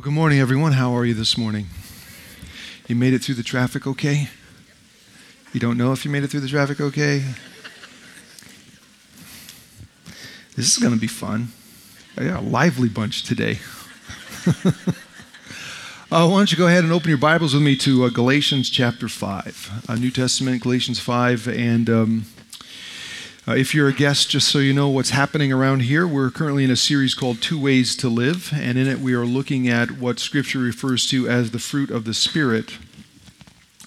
Well, good morning, everyone. How are you this morning? You made it through the traffic okay? You don't know if you made it through the traffic okay? This is going to be fun. I got a lively bunch today. uh, why don't you go ahead and open your Bibles with me to uh, Galatians chapter 5, uh, New Testament, Galatians 5. And um, uh, if you're a guest, just so you know what's happening around here, we're currently in a series called Two Ways to Live, and in it we are looking at what Scripture refers to as the fruit of the Spirit.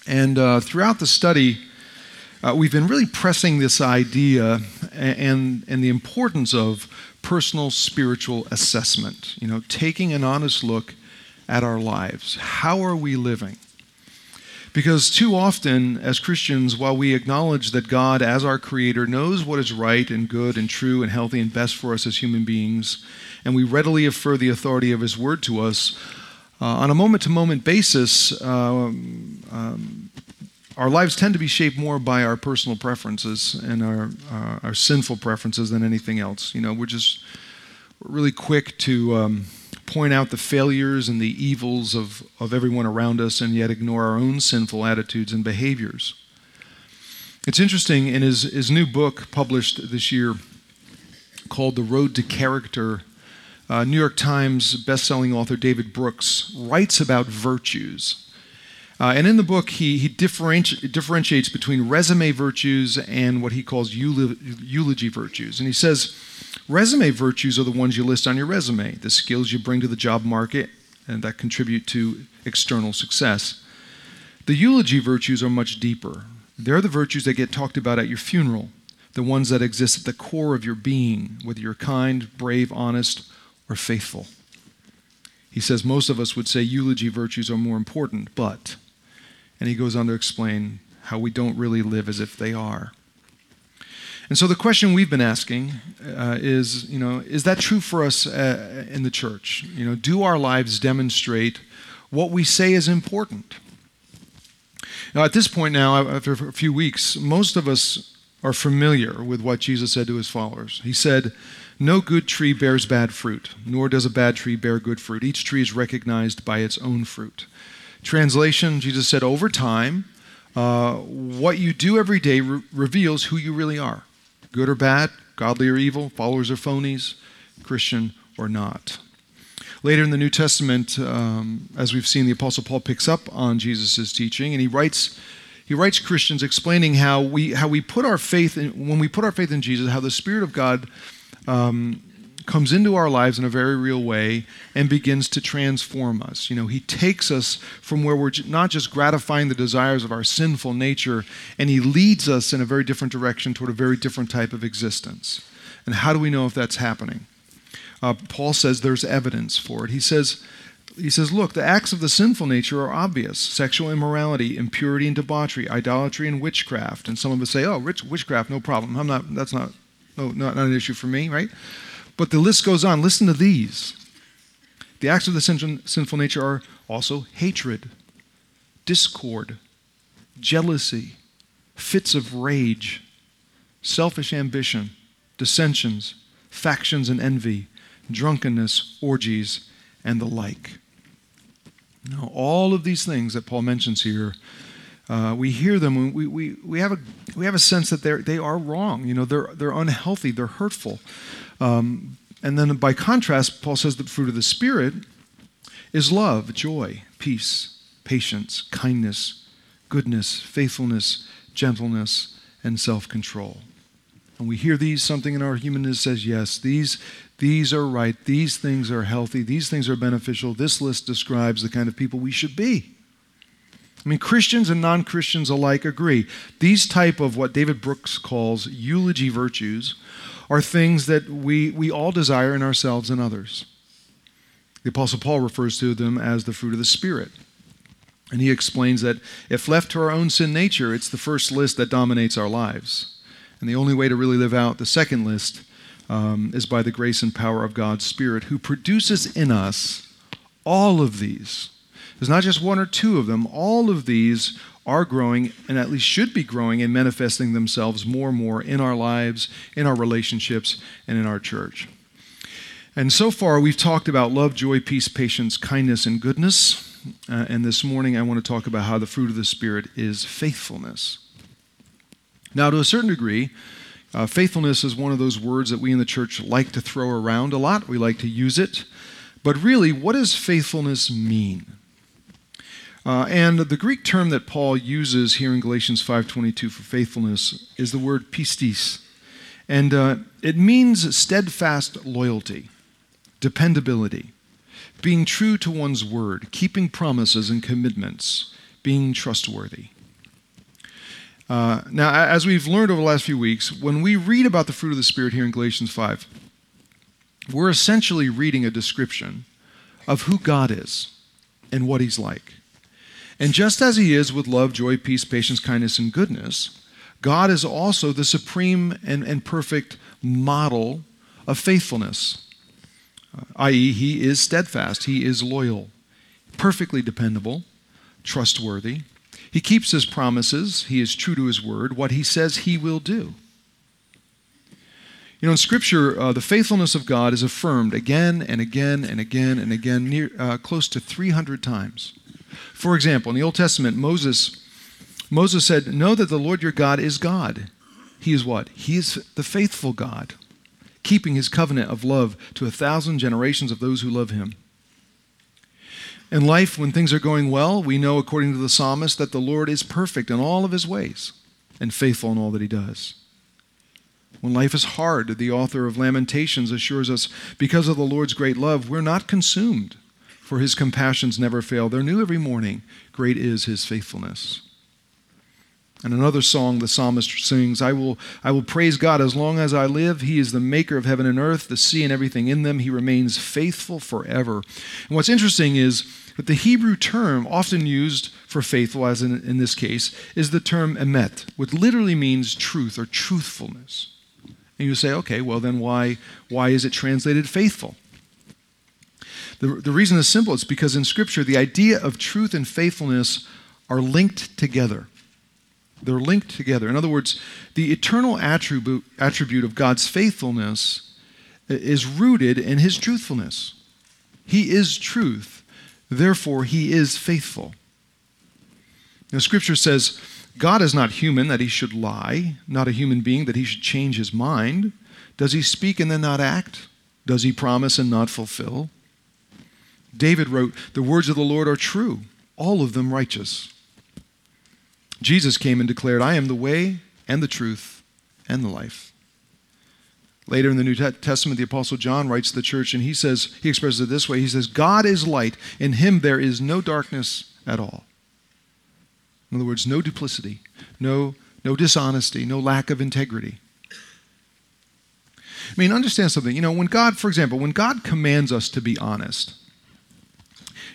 And uh, throughout the study, uh, we've been really pressing this idea and, and the importance of personal spiritual assessment. You know, taking an honest look at our lives. How are we living? Because too often, as Christians, while we acknowledge that God, as our Creator, knows what is right and good and true and healthy and best for us as human beings, and we readily affirm the authority of His Word to us, uh, on a moment to moment basis, uh, um, our lives tend to be shaped more by our personal preferences and our, uh, our sinful preferences than anything else. You know, we're just really quick to. Um, point out the failures and the evils of, of everyone around us and yet ignore our own sinful attitudes and behaviors. It's interesting, in his, his new book published this year called The Road to Character, uh, New York Times bestselling author David Brooks writes about virtues. Uh, and in the book, he, he differenti- differentiates between resume virtues and what he calls eulogy virtues. And he says, Resume virtues are the ones you list on your resume, the skills you bring to the job market and that contribute to external success. The eulogy virtues are much deeper. They're the virtues that get talked about at your funeral, the ones that exist at the core of your being, whether you're kind, brave, honest, or faithful. He says most of us would say eulogy virtues are more important, but, and he goes on to explain how we don't really live as if they are. And so the question we've been asking uh, is, you know, is that true for us uh, in the church? You know, do our lives demonstrate what we say is important? Now, at this point now, after a few weeks, most of us are familiar with what Jesus said to his followers. He said, No good tree bears bad fruit, nor does a bad tree bear good fruit. Each tree is recognized by its own fruit. Translation Jesus said, Over time, uh, what you do every day re- reveals who you really are good or bad, godly or evil, followers or phonies, Christian or not. Later in the New Testament, um, as we've seen, the Apostle Paul picks up on Jesus' teaching and he writes, he writes Christians explaining how we, how we put our faith in, when we put our faith in Jesus, how the Spirit of God um, comes into our lives in a very real way and begins to transform us. You know, He takes us from where we're not just gratifying the desires of our sinful nature, and He leads us in a very different direction toward a very different type of existence. And how do we know if that's happening? Uh, Paul says there's evidence for it. He says, he says, look, the acts of the sinful nature are obvious sexual immorality, impurity and debauchery, idolatry and witchcraft. And some of us say, oh, witchcraft, no problem. I'm not, that's not, no, not, not an issue for me, right? But the list goes on. Listen to these. The acts of the sinful nature are also hatred, discord, jealousy, fits of rage, selfish ambition, dissensions, factions and envy, drunkenness, orgies, and the like. Now, all of these things that Paul mentions here, uh, we hear them, we, we, we, have a, we have a sense that they are wrong. You know, they're, they're unhealthy, they're hurtful. Um, and then by contrast, Paul says that fruit of the Spirit is love, joy, peace, patience, kindness, goodness, faithfulness, gentleness, and self control. And we hear these, something in our humanness says, yes, these, these are right, these things are healthy, these things are beneficial. This list describes the kind of people we should be. I mean, Christians and non Christians alike agree. These type of what David Brooks calls eulogy virtues are things that we, we all desire in ourselves and others. The Apostle Paul refers to them as the fruit of the Spirit. And he explains that if left to our own sin nature, it's the first list that dominates our lives. And the only way to really live out the second list um, is by the grace and power of God's Spirit, who produces in us all of these. There's not just one or two of them, all of these are growing and at least should be growing and manifesting themselves more and more in our lives, in our relationships, and in our church. And so far, we've talked about love, joy, peace, patience, kindness, and goodness. Uh, and this morning, I want to talk about how the fruit of the Spirit is faithfulness. Now, to a certain degree, uh, faithfulness is one of those words that we in the church like to throw around a lot. We like to use it. But really, what does faithfulness mean? Uh, and the Greek term that Paul uses here in Galatians 5:22 for faithfulness is the word pistis, and uh, it means steadfast loyalty dependability, being true to one's word, keeping promises and commitments, being trustworthy. Uh, now, as we've learned over the last few weeks, when we read about the fruit of the Spirit here in Galatians 5, we're essentially reading a description of who God is and what He's like. And just as He is with love, joy, peace, patience, kindness, and goodness, God is also the supreme and, and perfect model of faithfulness i.e., he is steadfast, he is loyal, perfectly dependable, trustworthy. He keeps his promises, he is true to his word. What he says, he will do. You know, in Scripture, uh, the faithfulness of God is affirmed again and again and again and again, near, uh, close to 300 times. For example, in the Old Testament, Moses, Moses said, Know that the Lord your God is God. He is what? He is the faithful God keeping his covenant of love to a thousand generations of those who love him. In life, when things are going well, we know, according to the psalmist, that the Lord is perfect in all of his ways and faithful in all that he does. When life is hard, the author of Lamentations assures us, because of the Lord's great love, we're not consumed, for his compassions never fail. They're new every morning. Great is his faithfulness. And another song the psalmist sings, I will, I will praise God as long as I live. He is the maker of heaven and earth, the sea and everything in them. He remains faithful forever. And what's interesting is that the Hebrew term often used for faithful, as in, in this case, is the term emet, which literally means truth or truthfulness. And you say, okay, well then why, why is it translated faithful? The, the reason is simple. It's because in Scripture, the idea of truth and faithfulness are linked together. They're linked together. In other words, the eternal attribute, attribute of God's faithfulness is rooted in his truthfulness. He is truth, therefore, he is faithful. Now, Scripture says, God is not human that he should lie, not a human being that he should change his mind. Does he speak and then not act? Does he promise and not fulfill? David wrote, The words of the Lord are true, all of them righteous. Jesus came and declared, I am the way and the truth and the life. Later in the New Testament, the Apostle John writes to the church and he says, he expresses it this way He says, God is light, in him there is no darkness at all. In other words, no duplicity, no, no dishonesty, no lack of integrity. I mean, understand something. You know, when God, for example, when God commands us to be honest,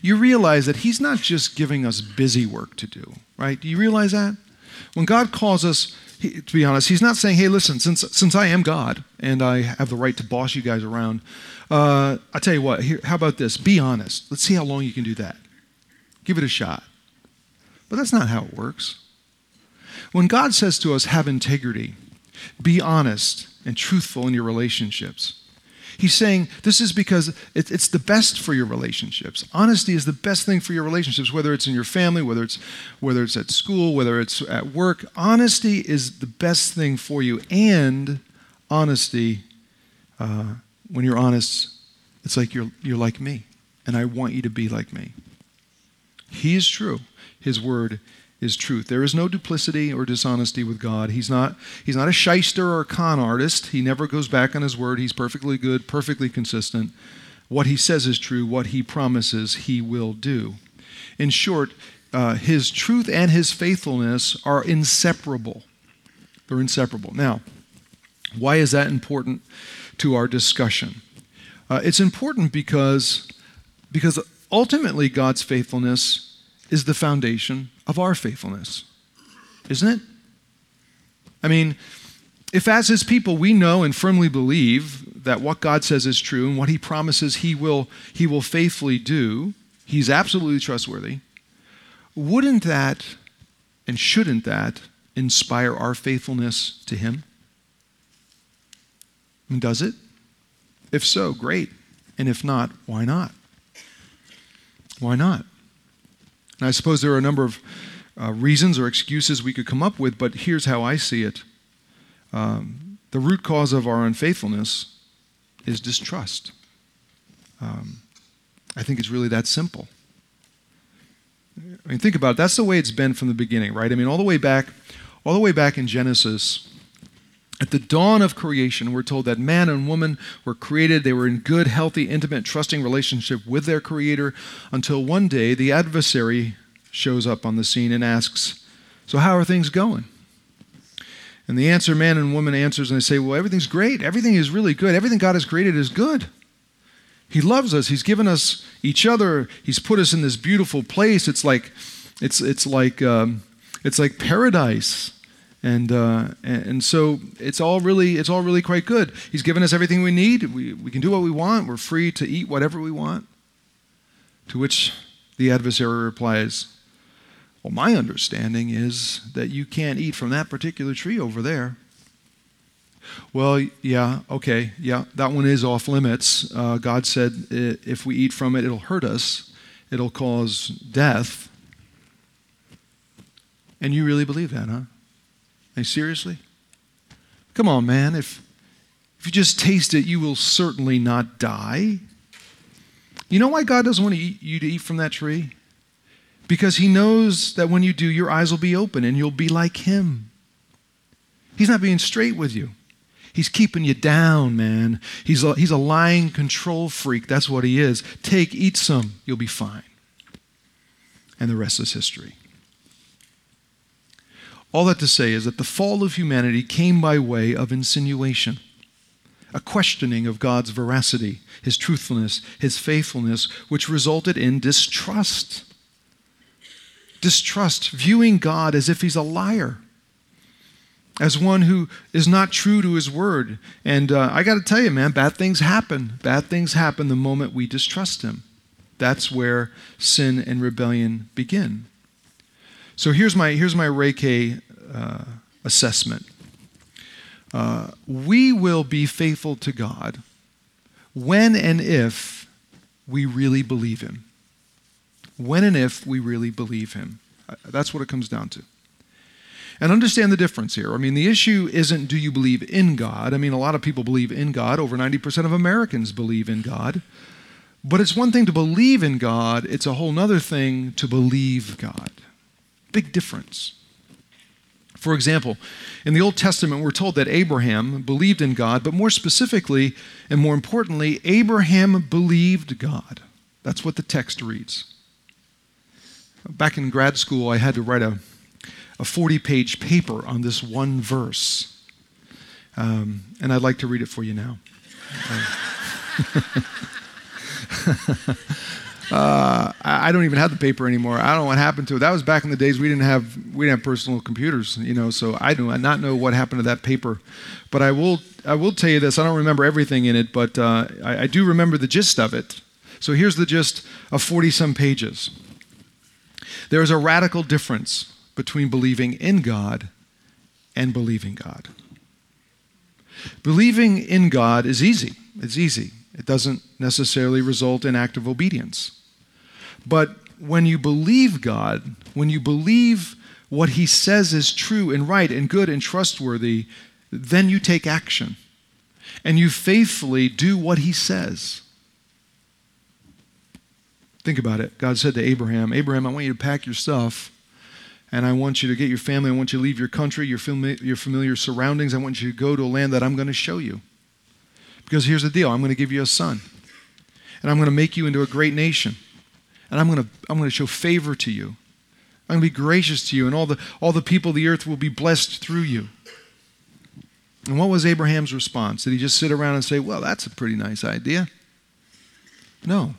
you realize that He's not just giving us busy work to do, right? Do you realize that? When God calls us, he, to be honest, He's not saying, hey, listen, since, since I am God and I have the right to boss you guys around, uh, I tell you what, here, how about this? Be honest. Let's see how long you can do that. Give it a shot. But that's not how it works. When God says to us, have integrity, be honest and truthful in your relationships, He's saying this is because it's the best for your relationships. Honesty is the best thing for your relationships, whether it's in your family, whether it's, whether it's at school, whether it's at work. Honesty is the best thing for you. And honesty, uh, when you're honest, it's like you're, you're like me, and I want you to be like me. He is true. His word is truth. There is no duplicity or dishonesty with God. He's not, he's not a shyster or a con artist. He never goes back on his word. He's perfectly good, perfectly consistent. What he says is true. What he promises, he will do. In short, uh, his truth and his faithfulness are inseparable. They're inseparable. Now, why is that important to our discussion? Uh, it's important because, because ultimately God's faithfulness is the foundation of our faithfulness, isn't it? I mean, if as his people we know and firmly believe that what God says is true and what he promises he will, he will faithfully do, he's absolutely trustworthy, wouldn't that and shouldn't that inspire our faithfulness to him? And does it? If so, great. And if not, why not? Why not? And I suppose there are a number of uh, reasons or excuses we could come up with, but here's how I see it. Um, the root cause of our unfaithfulness is distrust. Um, I think it's really that simple. I mean, think about it. That's the way it's been from the beginning, right? I mean, all the way back, all the way back in Genesis, at the dawn of creation, we're told that man and woman were created. They were in good, healthy, intimate, trusting relationship with their Creator until one day the adversary shows up on the scene and asks, So, how are things going? And the answer, man and woman answers, and they say, Well, everything's great. Everything is really good. Everything God has created is good. He loves us. He's given us each other. He's put us in this beautiful place. It's like, it's, it's like, um, it's like paradise. And, uh, and so it's all really it's all really quite good. He's given us everything we need. We, we can do what we want. We're free to eat whatever we want. To which the adversary replies, Well, my understanding is that you can't eat from that particular tree over there. Well, yeah, okay, yeah, that one is off limits. Uh, God said if we eat from it, it'll hurt us, it'll cause death. And you really believe that, huh? Hey, seriously? Come on, man. If, if you just taste it, you will certainly not die. You know why God doesn't want to eat, you to eat from that tree? Because He knows that when you do, your eyes will be open and you'll be like Him. He's not being straight with you. He's keeping you down, man. He's a, he's a lying control freak. That's what he is. Take, eat some, you'll be fine. And the rest is history. All that to say is that the fall of humanity came by way of insinuation, a questioning of God's veracity, his truthfulness, his faithfulness, which resulted in distrust. Distrust, viewing God as if he's a liar, as one who is not true to his word. And uh, I got to tell you, man, bad things happen. Bad things happen the moment we distrust him. That's where sin and rebellion begin. So here's my, here's my Reiki uh, assessment. Uh, we will be faithful to God when and if we really believe Him. When and if we really believe Him. Uh, that's what it comes down to. And understand the difference here. I mean, the issue isn't do you believe in God? I mean, a lot of people believe in God. Over 90% of Americans believe in God. But it's one thing to believe in God, it's a whole other thing to believe God. Big difference. For example, in the Old Testament, we're told that Abraham believed in God, but more specifically and more importantly, Abraham believed God. That's what the text reads. Back in grad school, I had to write a, a 40 page paper on this one verse. Um, and I'd like to read it for you now. Uh, Uh, I don't even have the paper anymore. I don't know what happened to it. That was back in the days we didn't have we didn't have personal computers, you know. So I do not know what happened to that paper, but I will I will tell you this. I don't remember everything in it, but uh, I, I do remember the gist of it. So here's the gist of 40 some pages. There is a radical difference between believing in God and believing God. Believing in God is easy. It's easy. It doesn't necessarily result in active obedience. But when you believe God, when you believe what He says is true and right and good and trustworthy, then you take action and you faithfully do what He says. Think about it. God said to Abraham, Abraham, I want you to pack your stuff and I want you to get your family. I want you to leave your country, your, fami- your familiar surroundings. I want you to go to a land that I'm going to show you. Because here's the deal I'm going to give you a son, and I'm going to make you into a great nation and I'm going to I'm going to show favor to you. I'm going to be gracious to you, and all the all the people of the earth will be blessed through you. And what was Abraham's response? Did he just sit around and say, "Well, that's a pretty nice idea"? No.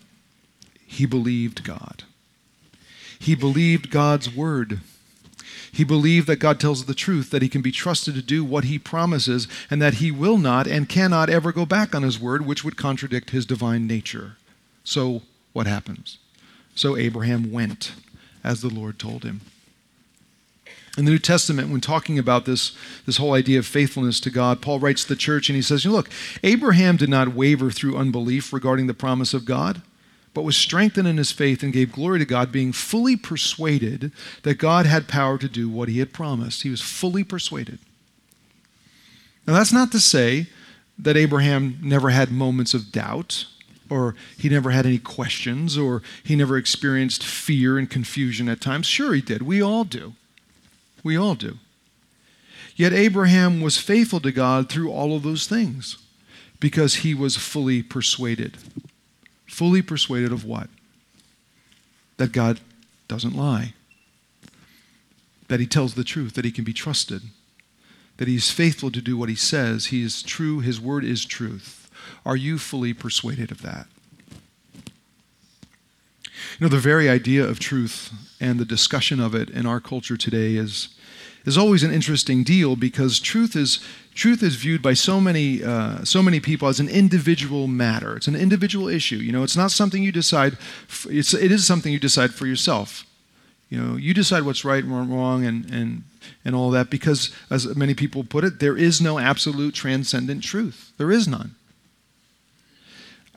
He believed God. He believed God's word. He believed that God tells the truth, that he can be trusted to do what he promises, and that he will not and cannot ever go back on his word, which would contradict his divine nature. So, what happens? So Abraham went as the Lord told him. In the New Testament, when talking about this, this whole idea of faithfulness to God, Paul writes to the church and he says, Look, Abraham did not waver through unbelief regarding the promise of God, but was strengthened in his faith and gave glory to God, being fully persuaded that God had power to do what he had promised. He was fully persuaded. Now, that's not to say that Abraham never had moments of doubt, or he never had any questions, or he never experienced fear and confusion at times. Sure, he did. We all do. We all do. Yet Abraham was faithful to God through all of those things because he was fully persuaded. Fully persuaded of what? That God doesn't lie, that he tells the truth, that he can be trusted, that he is faithful to do what he says. He is true, his word is truth. Are you fully persuaded of that? You know, the very idea of truth and the discussion of it in our culture today is, is always an interesting deal because truth is, truth is viewed by so many, uh, so many people as an individual matter. It's an individual issue. You know, it's not something you decide, it's, it is something you decide for yourself. You know, you decide what's right and wrong and, and, and all that because, as many people put it, there is no absolute transcendent truth. There is none.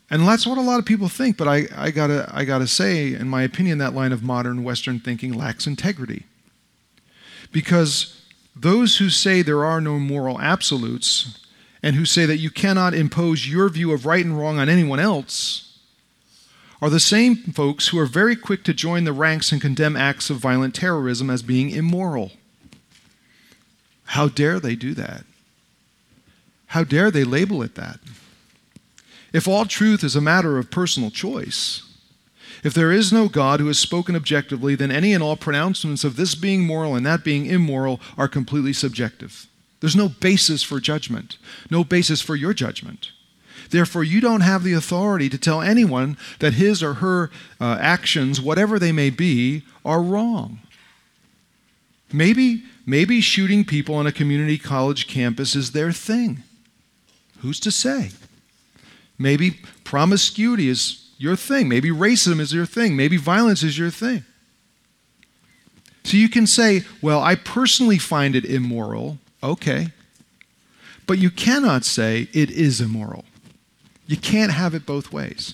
And that's what a lot of people think, but I, I, gotta, I gotta say, in my opinion, that line of modern Western thinking lacks integrity. Because those who say there are no moral absolutes and who say that you cannot impose your view of right and wrong on anyone else are the same folks who are very quick to join the ranks and condemn acts of violent terrorism as being immoral. How dare they do that? How dare they label it that? If all truth is a matter of personal choice, if there is no God who has spoken objectively, then any and all pronouncements of this being moral and that being immoral are completely subjective. There's no basis for judgment, no basis for your judgment. Therefore, you don't have the authority to tell anyone that his or her uh, actions, whatever they may be, are wrong. Maybe, maybe shooting people on a community college campus is their thing. Who's to say? Maybe promiscuity is your thing. Maybe racism is your thing. Maybe violence is your thing. So you can say, well, I personally find it immoral. Okay. But you cannot say it is immoral. You can't have it both ways.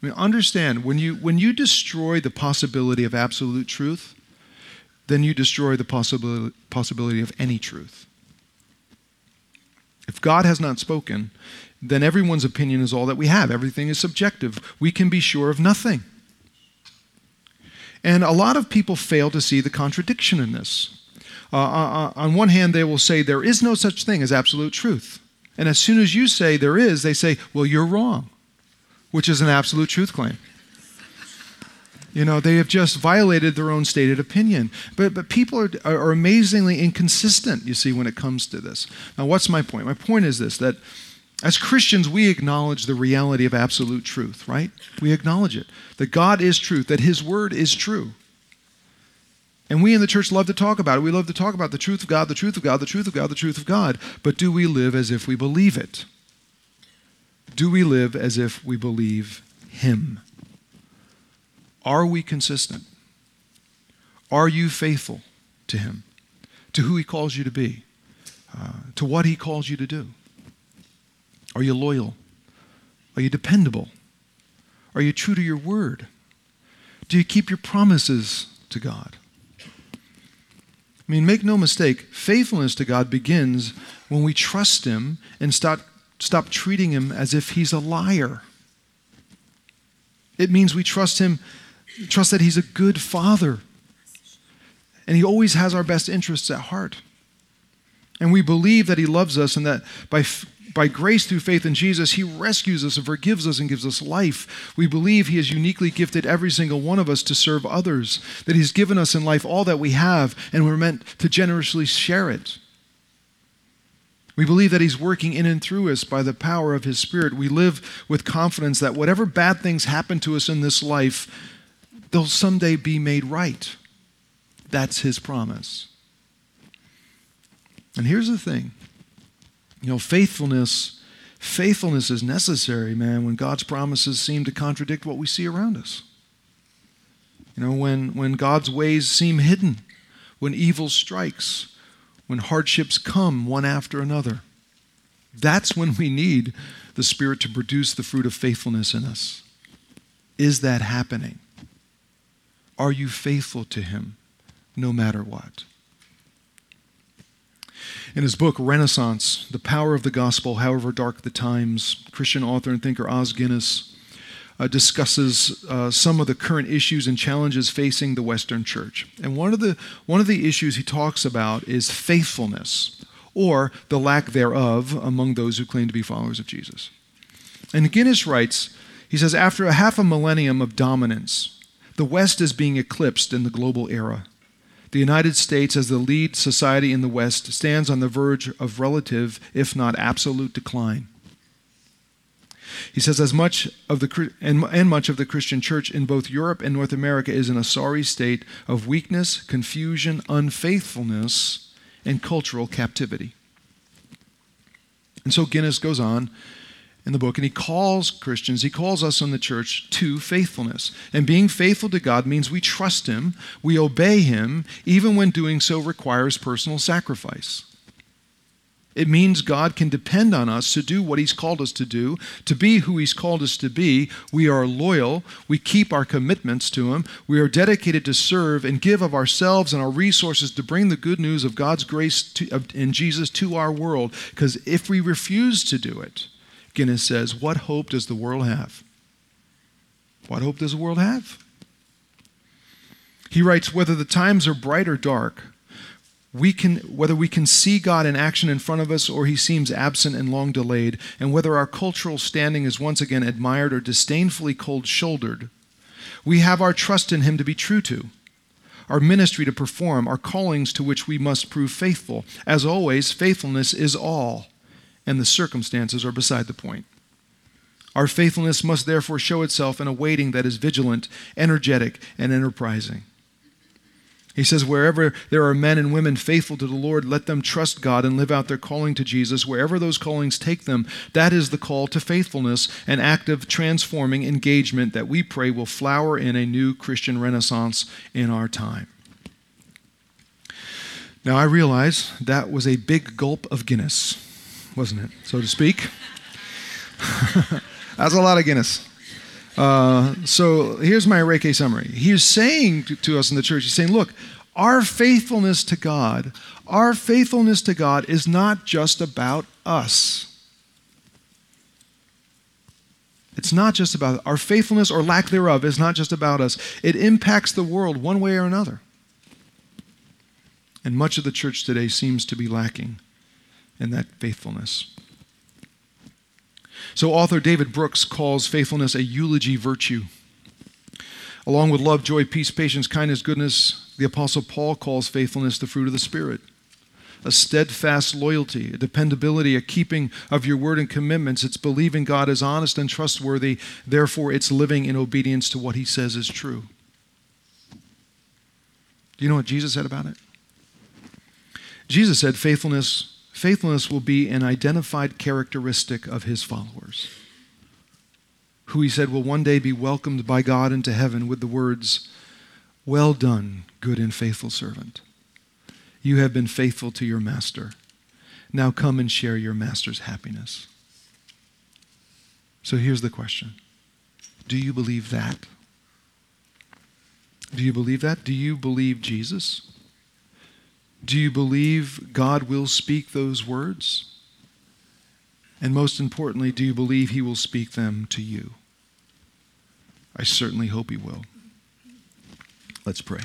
I mean, understand when you, when you destroy the possibility of absolute truth, then you destroy the possibility, possibility of any truth. If God has not spoken, then everyone's opinion is all that we have. Everything is subjective. We can be sure of nothing. And a lot of people fail to see the contradiction in this. Uh, uh, uh, on one hand, they will say there is no such thing as absolute truth. And as soon as you say there is, they say, well, you're wrong, which is an absolute truth claim. You know, they have just violated their own stated opinion. But, but people are, are amazingly inconsistent, you see, when it comes to this. Now, what's my point? My point is this that as Christians, we acknowledge the reality of absolute truth, right? We acknowledge it. That God is truth, that His Word is true. And we in the church love to talk about it. We love to talk about the truth of God, the truth of God, the truth of God, the truth of God. But do we live as if we believe it? Do we live as if we believe Him? Are we consistent? Are you faithful to Him, to who He calls you to be, uh, to what He calls you to do? Are you loyal? Are you dependable? Are you true to your word? Do you keep your promises to God? I mean, make no mistake, faithfulness to God begins when we trust Him and stop, stop treating Him as if He's a liar. It means we trust Him, trust that He's a good Father, and He always has our best interests at heart. And we believe that He loves us and that by by grace through faith in Jesus, He rescues us and forgives us and gives us life. We believe He has uniquely gifted every single one of us to serve others, that He's given us in life all that we have, and we're meant to generously share it. We believe that He's working in and through us by the power of His Spirit. We live with confidence that whatever bad things happen to us in this life, they'll someday be made right. That's His promise. And here's the thing you know, faithfulness, faithfulness is necessary, man, when God's promises seem to contradict what we see around us. You know, when, when God's ways seem hidden when evil strikes, when hardships come one after another. That's when we need the Spirit to produce the fruit of faithfulness in us. Is that happening? Are you faithful to Him no matter what? In his book, Renaissance The Power of the Gospel, However Dark the Times, Christian author and thinker Os Guinness uh, discusses uh, some of the current issues and challenges facing the Western church. And one of, the, one of the issues he talks about is faithfulness, or the lack thereof among those who claim to be followers of Jesus. And Guinness writes, he says, after a half a millennium of dominance, the West is being eclipsed in the global era. The United States, as the lead society in the West, stands on the verge of relative, if not absolute, decline. He says, as much of the and, and much of the Christian church in both Europe and North America is in a sorry state of weakness, confusion, unfaithfulness, and cultural captivity. And so Guinness goes on in the book, and he calls Christians, he calls us in the church to faithfulness. And being faithful to God means we trust him, we obey him, even when doing so requires personal sacrifice. It means God can depend on us to do what He's called us to do, to be who He's called us to be. We are loyal. We keep our commitments to Him. We are dedicated to serve and give of ourselves and our resources to bring the good news of God's grace to, in Jesus to our world. Because if we refuse to do it, Guinness says, what hope does the world have? What hope does the world have? He writes, whether the times are bright or dark, we can, whether we can see God in action in front of us or he seems absent and long delayed, and whether our cultural standing is once again admired or disdainfully cold shouldered, we have our trust in him to be true to, our ministry to perform, our callings to which we must prove faithful. As always, faithfulness is all, and the circumstances are beside the point. Our faithfulness must therefore show itself in a waiting that is vigilant, energetic, and enterprising. He says, Wherever there are men and women faithful to the Lord, let them trust God and live out their calling to Jesus. Wherever those callings take them, that is the call to faithfulness, an active, transforming engagement that we pray will flower in a new Christian renaissance in our time. Now, I realize that was a big gulp of Guinness, wasn't it, so to speak? That's a lot of Guinness. Uh, so here's my Reiki summary. He's saying to us in the church, he's saying, look, our faithfulness to God, our faithfulness to God is not just about us. It's not just about our faithfulness or lack thereof is not just about us. It impacts the world one way or another. And much of the church today seems to be lacking in that faithfulness. So, author David Brooks calls faithfulness a eulogy virtue. Along with love, joy, peace, patience, kindness, goodness, the Apostle Paul calls faithfulness the fruit of the Spirit. A steadfast loyalty, a dependability, a keeping of your word and commitments. It's believing God is honest and trustworthy, therefore, it's living in obedience to what he says is true. Do you know what Jesus said about it? Jesus said, Faithfulness Faithfulness will be an identified characteristic of his followers, who he said will one day be welcomed by God into heaven with the words, Well done, good and faithful servant. You have been faithful to your master. Now come and share your master's happiness. So here's the question Do you believe that? Do you believe that? Do you believe Jesus? Do you believe God will speak those words? And most importantly, do you believe He will speak them to you? I certainly hope He will. Let's pray.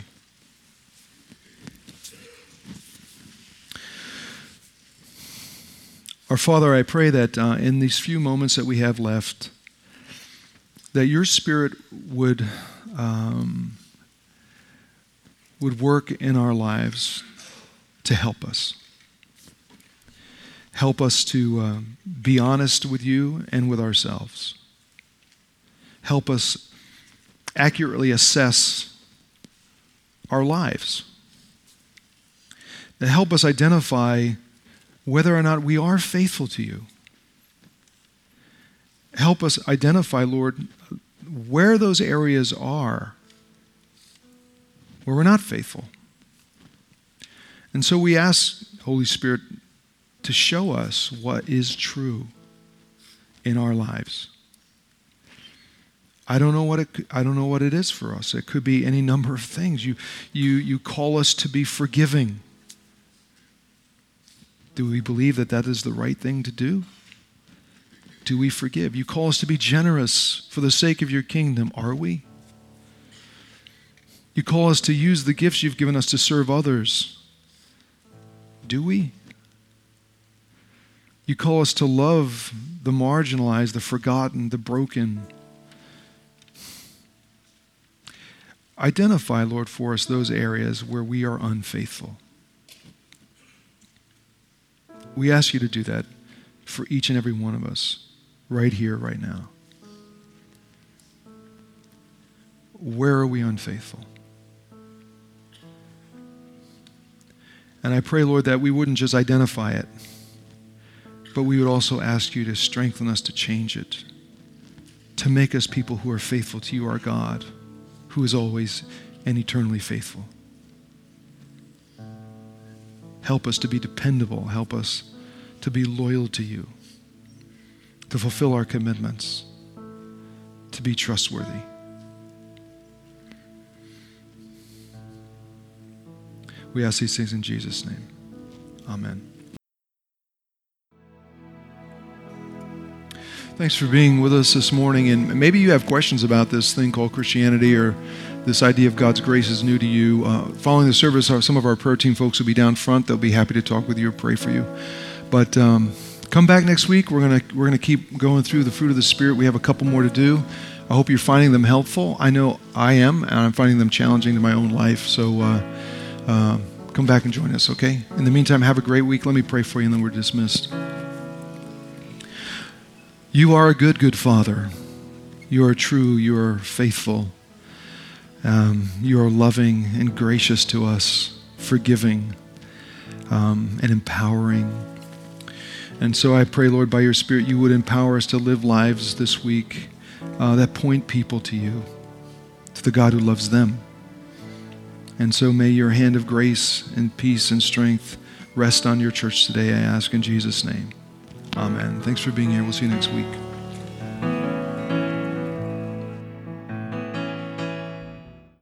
Our Father, I pray that uh, in these few moments that we have left, that your Spirit would, um, would work in our lives to help us. Help us to uh, be honest with you and with ourselves. Help us accurately assess our lives. That help us identify whether or not we are faithful to you. Help us identify, Lord, where those areas are where we're not faithful And so we ask, Holy Spirit, to show us what is true in our lives. I don't know what it I don't know what it is for us. It could be any number of things. You you you call us to be forgiving. Do we believe that that is the right thing to do? Do we forgive? You call us to be generous for the sake of your kingdom. Are we? You call us to use the gifts you've given us to serve others. Do we? You call us to love the marginalized, the forgotten, the broken. Identify, Lord, for us those areas where we are unfaithful. We ask you to do that for each and every one of us, right here, right now. Where are we unfaithful? And I pray, Lord, that we wouldn't just identify it, but we would also ask you to strengthen us to change it, to make us people who are faithful to you, our God, who is always and eternally faithful. Help us to be dependable. Help us to be loyal to you, to fulfill our commitments, to be trustworthy. We ask these things in Jesus' name. Amen. Thanks for being with us this morning. And maybe you have questions about this thing called Christianity or this idea of God's grace is new to you. Uh, following the service, some of our prayer team folks will be down front. They'll be happy to talk with you or pray for you. But um, come back next week. We're gonna we're gonna keep going through the fruit of the Spirit. We have a couple more to do. I hope you're finding them helpful. I know I am, and I'm finding them challenging to my own life. So uh, uh, come back and join us, okay? In the meantime, have a great week. Let me pray for you, and then we're dismissed. You are a good, good Father. You are true. You are faithful. Um, you are loving and gracious to us, forgiving um, and empowering. And so I pray, Lord, by your Spirit, you would empower us to live lives this week uh, that point people to you, to the God who loves them. And so may your hand of grace and peace and strength rest on your church today, I ask in Jesus' name. Amen. Thanks for being here. We'll see you next week.